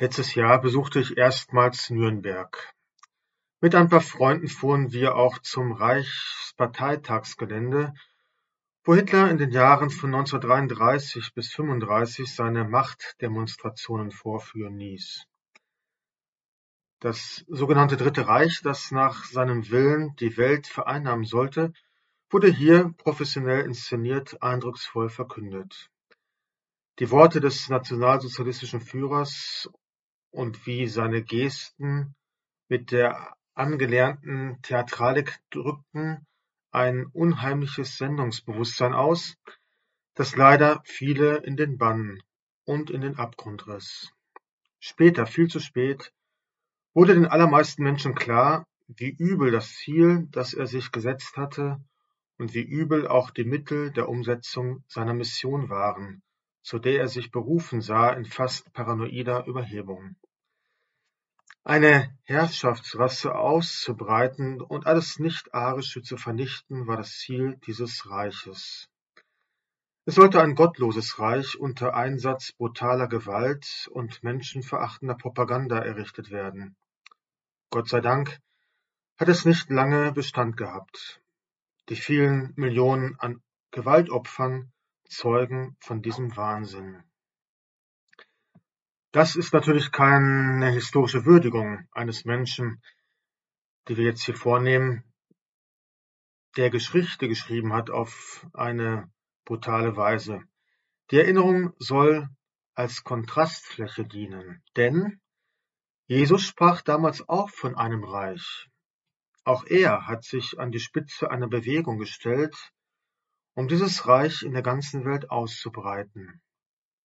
Letztes Jahr besuchte ich erstmals Nürnberg. Mit ein paar Freunden fuhren wir auch zum Reichsparteitagsgelände, wo Hitler in den Jahren von 1933 bis 1935 seine Machtdemonstrationen vorführen ließ. Das sogenannte Dritte Reich, das nach seinem Willen die Welt vereinnahmen sollte, wurde hier professionell inszeniert eindrucksvoll verkündet. Die Worte des nationalsozialistischen Führers und wie seine Gesten mit der angelernten Theatralik drückten ein unheimliches Sendungsbewusstsein aus, das leider viele in den Bann und in den Abgrund riss. Später, viel zu spät, wurde den allermeisten Menschen klar, wie übel das Ziel, das er sich gesetzt hatte, und wie übel auch die Mittel der Umsetzung seiner Mission waren, zu der er sich berufen sah in fast paranoider Überhebung. Eine Herrschaftsrasse auszubreiten und alles Nicht-Arische zu vernichten, war das Ziel dieses Reiches. Es sollte ein gottloses Reich unter Einsatz brutaler Gewalt und menschenverachtender Propaganda errichtet werden. Gott sei Dank hat es nicht lange Bestand gehabt. Die vielen Millionen an Gewaltopfern zeugen von diesem Wahnsinn. Das ist natürlich keine historische Würdigung eines Menschen, die wir jetzt hier vornehmen, der Geschichte geschrieben hat auf eine brutale Weise. Die Erinnerung soll als Kontrastfläche dienen, denn Jesus sprach damals auch von einem Reich. Auch er hat sich an die Spitze einer Bewegung gestellt, um dieses Reich in der ganzen Welt auszubreiten.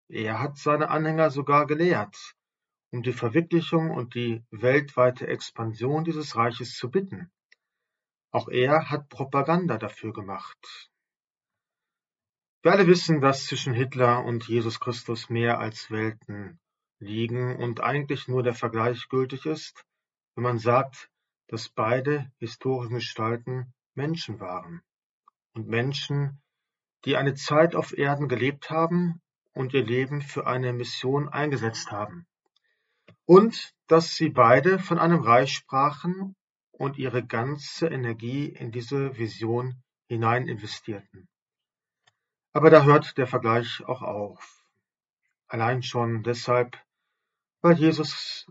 Er hat seine Anhänger sogar gelehrt, um die Verwirklichung und die weltweite Expansion dieses Reiches zu bitten. Auch er hat Propaganda dafür gemacht. Wir alle wissen, dass zwischen Hitler und Jesus Christus mehr als Welten liegen und eigentlich nur der Vergleich gültig ist, wenn man sagt, dass beide historischen Gestalten Menschen waren und Menschen, die eine Zeit auf Erden gelebt haben und ihr Leben für eine Mission eingesetzt haben. Und dass sie beide von einem Reich sprachen und ihre ganze Energie in diese Vision hinein investierten. Aber da hört der Vergleich auch auf. Allein schon deshalb, weil Jesus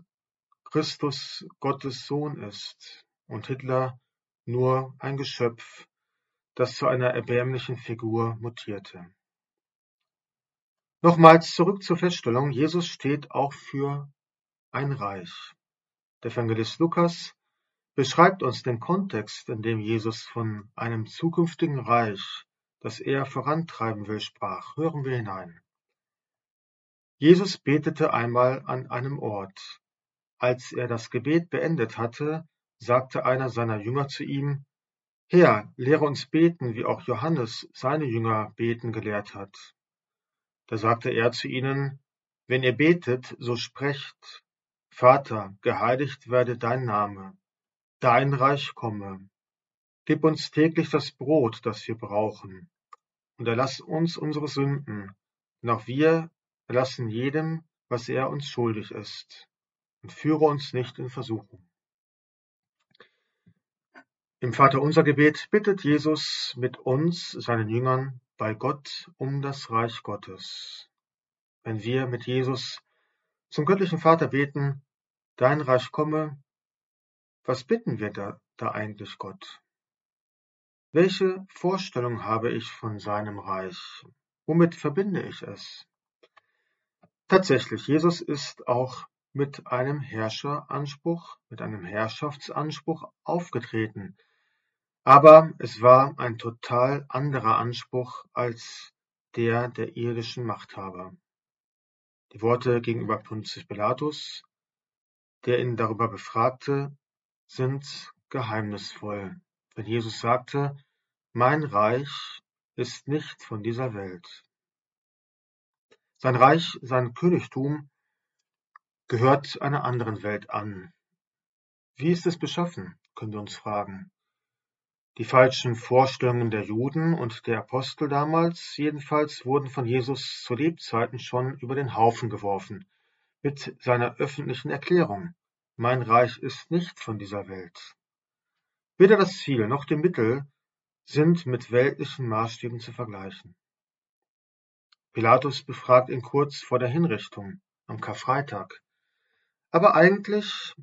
Christus Gottes Sohn ist und Hitler nur ein Geschöpf, das zu einer erbärmlichen Figur mutierte. Nochmals zurück zur Feststellung, Jesus steht auch für ein Reich. Der Evangelist Lukas beschreibt uns den Kontext, in dem Jesus von einem zukünftigen Reich, das er vorantreiben will, sprach. Hören wir hinein. Jesus betete einmal an einem Ort. Als er das Gebet beendet hatte, sagte einer seiner Jünger zu ihm, Herr, lehre uns beten, wie auch Johannes seine Jünger beten gelehrt hat. Da sagte er zu ihnen, Wenn ihr betet, so sprecht, Vater, geheiligt werde dein Name, dein Reich komme. Gib uns täglich das Brot, das wir brauchen, und erlass uns unsere Sünden, denn auch wir erlassen jedem, was er uns schuldig ist, und führe uns nicht in Versuchung. Im Vaterunser Gebet bittet Jesus mit uns, seinen Jüngern, bei Gott um das Reich Gottes. Wenn wir mit Jesus zum göttlichen Vater beten, dein Reich komme, was bitten wir da, da eigentlich Gott? Welche Vorstellung habe ich von seinem Reich? Womit verbinde ich es? Tatsächlich, Jesus ist auch mit einem Herrscheranspruch, mit einem Herrschaftsanspruch aufgetreten. Aber es war ein total anderer Anspruch als der der irdischen Machthaber. Die Worte gegenüber Pontius Pilatus, der ihn darüber befragte, sind geheimnisvoll. Wenn Jesus sagte, mein Reich ist nicht von dieser Welt. Sein Reich, sein Königtum gehört einer anderen Welt an. Wie ist es beschaffen, können wir uns fragen. Die falschen Vorstellungen der Juden und der Apostel damals jedenfalls wurden von Jesus zu Lebzeiten schon über den Haufen geworfen, mit seiner öffentlichen Erklärung, mein Reich ist nicht von dieser Welt. Weder das Ziel noch die Mittel sind mit weltlichen Maßstäben zu vergleichen. Pilatus befragt ihn kurz vor der Hinrichtung am Karfreitag. Aber eigentlich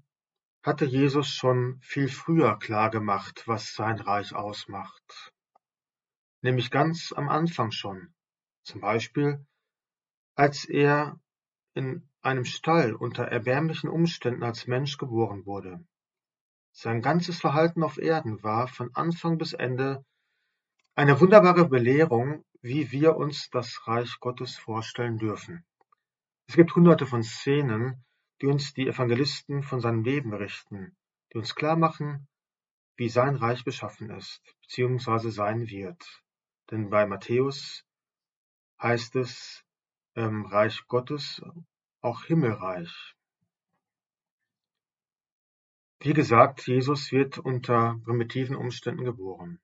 hatte Jesus schon viel früher klargemacht, was sein Reich ausmacht. Nämlich ganz am Anfang schon. Zum Beispiel, als er in einem Stall unter erbärmlichen Umständen als Mensch geboren wurde. Sein ganzes Verhalten auf Erden war von Anfang bis Ende eine wunderbare Belehrung, wie wir uns das Reich Gottes vorstellen dürfen. Es gibt hunderte von Szenen, die uns die Evangelisten von seinem Leben berichten, die uns klar machen, wie sein Reich beschaffen ist, beziehungsweise sein wird. Denn bei Matthäus heißt es ähm, Reich Gottes, auch Himmelreich. Wie gesagt, Jesus wird unter primitiven Umständen geboren.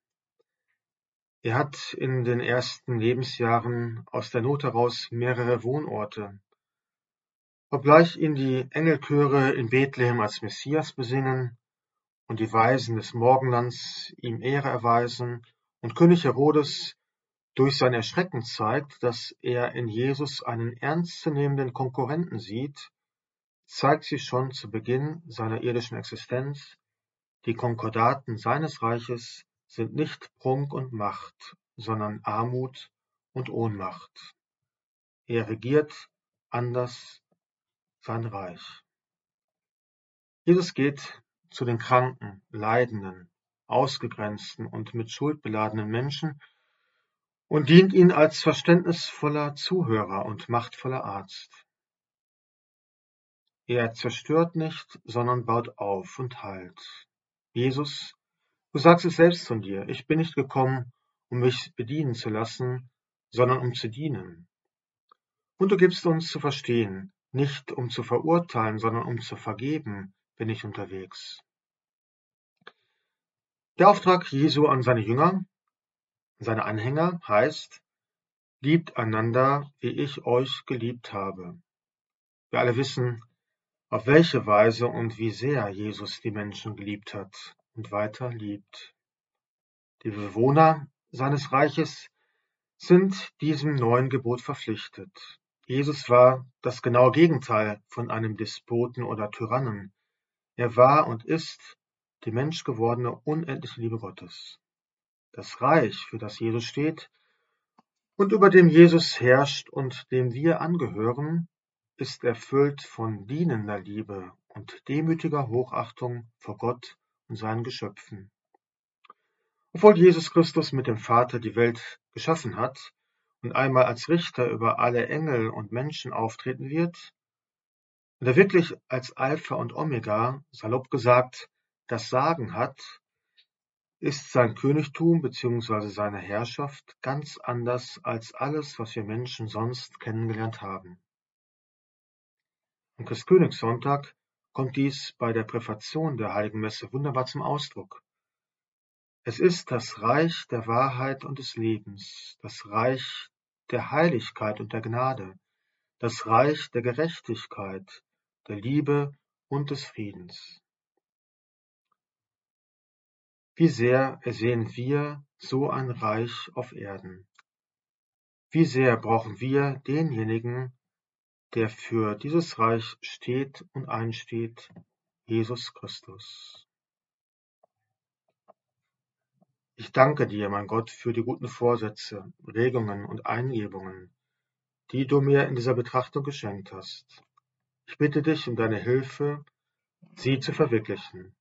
Er hat in den ersten Lebensjahren aus der Not heraus mehrere Wohnorte, Obgleich ihn die Engelchöre in Bethlehem als Messias besingen und die Weisen des Morgenlands ihm Ehre erweisen und König Herodes durch sein Erschrecken zeigt, dass er in Jesus einen ernstzunehmenden Konkurrenten sieht, zeigt sich schon zu Beginn seiner irdischen Existenz, die Konkordaten seines Reiches sind nicht Prunk und Macht, sondern Armut und Ohnmacht. Er regiert anders sein Reich. Jesus geht zu den Kranken, Leidenden, Ausgegrenzten und mit Schuld beladenen Menschen und dient ihnen als verständnisvoller Zuhörer und machtvoller Arzt. Er zerstört nicht, sondern baut auf und heilt. Jesus, du sagst es selbst von dir, ich bin nicht gekommen, um mich bedienen zu lassen, sondern um zu dienen. Und du gibst uns zu verstehen, nicht um zu verurteilen, sondern um zu vergeben bin ich unterwegs. Der Auftrag Jesu an seine Jünger, seine Anhänger heißt, liebt einander, wie ich euch geliebt habe. Wir alle wissen, auf welche Weise und wie sehr Jesus die Menschen geliebt hat und weiter liebt. Die Bewohner seines Reiches sind diesem neuen Gebot verpflichtet. Jesus war das genaue Gegenteil von einem Despoten oder Tyrannen. Er war und ist die menschgewordene unendliche Liebe Gottes. Das Reich, für das Jesus steht und über dem Jesus herrscht und dem wir angehören, ist erfüllt von dienender Liebe und demütiger Hochachtung vor Gott und seinen Geschöpfen. Obwohl Jesus Christus mit dem Vater die Welt geschaffen hat, und einmal als Richter über alle Engel und Menschen auftreten wird, und er wirklich als Alpha und Omega, salopp gesagt, das Sagen hat, ist sein Königtum bzw. seine Herrschaft ganz anders als alles, was wir Menschen sonst kennengelernt haben. Am Christkönigssonntag kommt dies bei der Präfation der Heiligen Messe wunderbar zum Ausdruck. Es ist das Reich der Wahrheit und des Lebens, das Reich der Heiligkeit und der Gnade, das Reich der Gerechtigkeit, der Liebe und des Friedens. Wie sehr ersehen wir so ein Reich auf Erden? Wie sehr brauchen wir denjenigen, der für dieses Reich steht und einsteht, Jesus Christus. Ich danke dir, mein Gott, für die guten Vorsätze, Regungen und Eingebungen, die du mir in dieser Betrachtung geschenkt hast. Ich bitte dich um deine Hilfe, sie zu verwirklichen.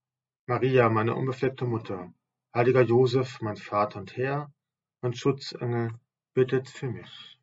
Maria, meine unbefleckte Mutter, heiliger Josef, mein Vater und Herr, mein Schutzengel, bittet für mich.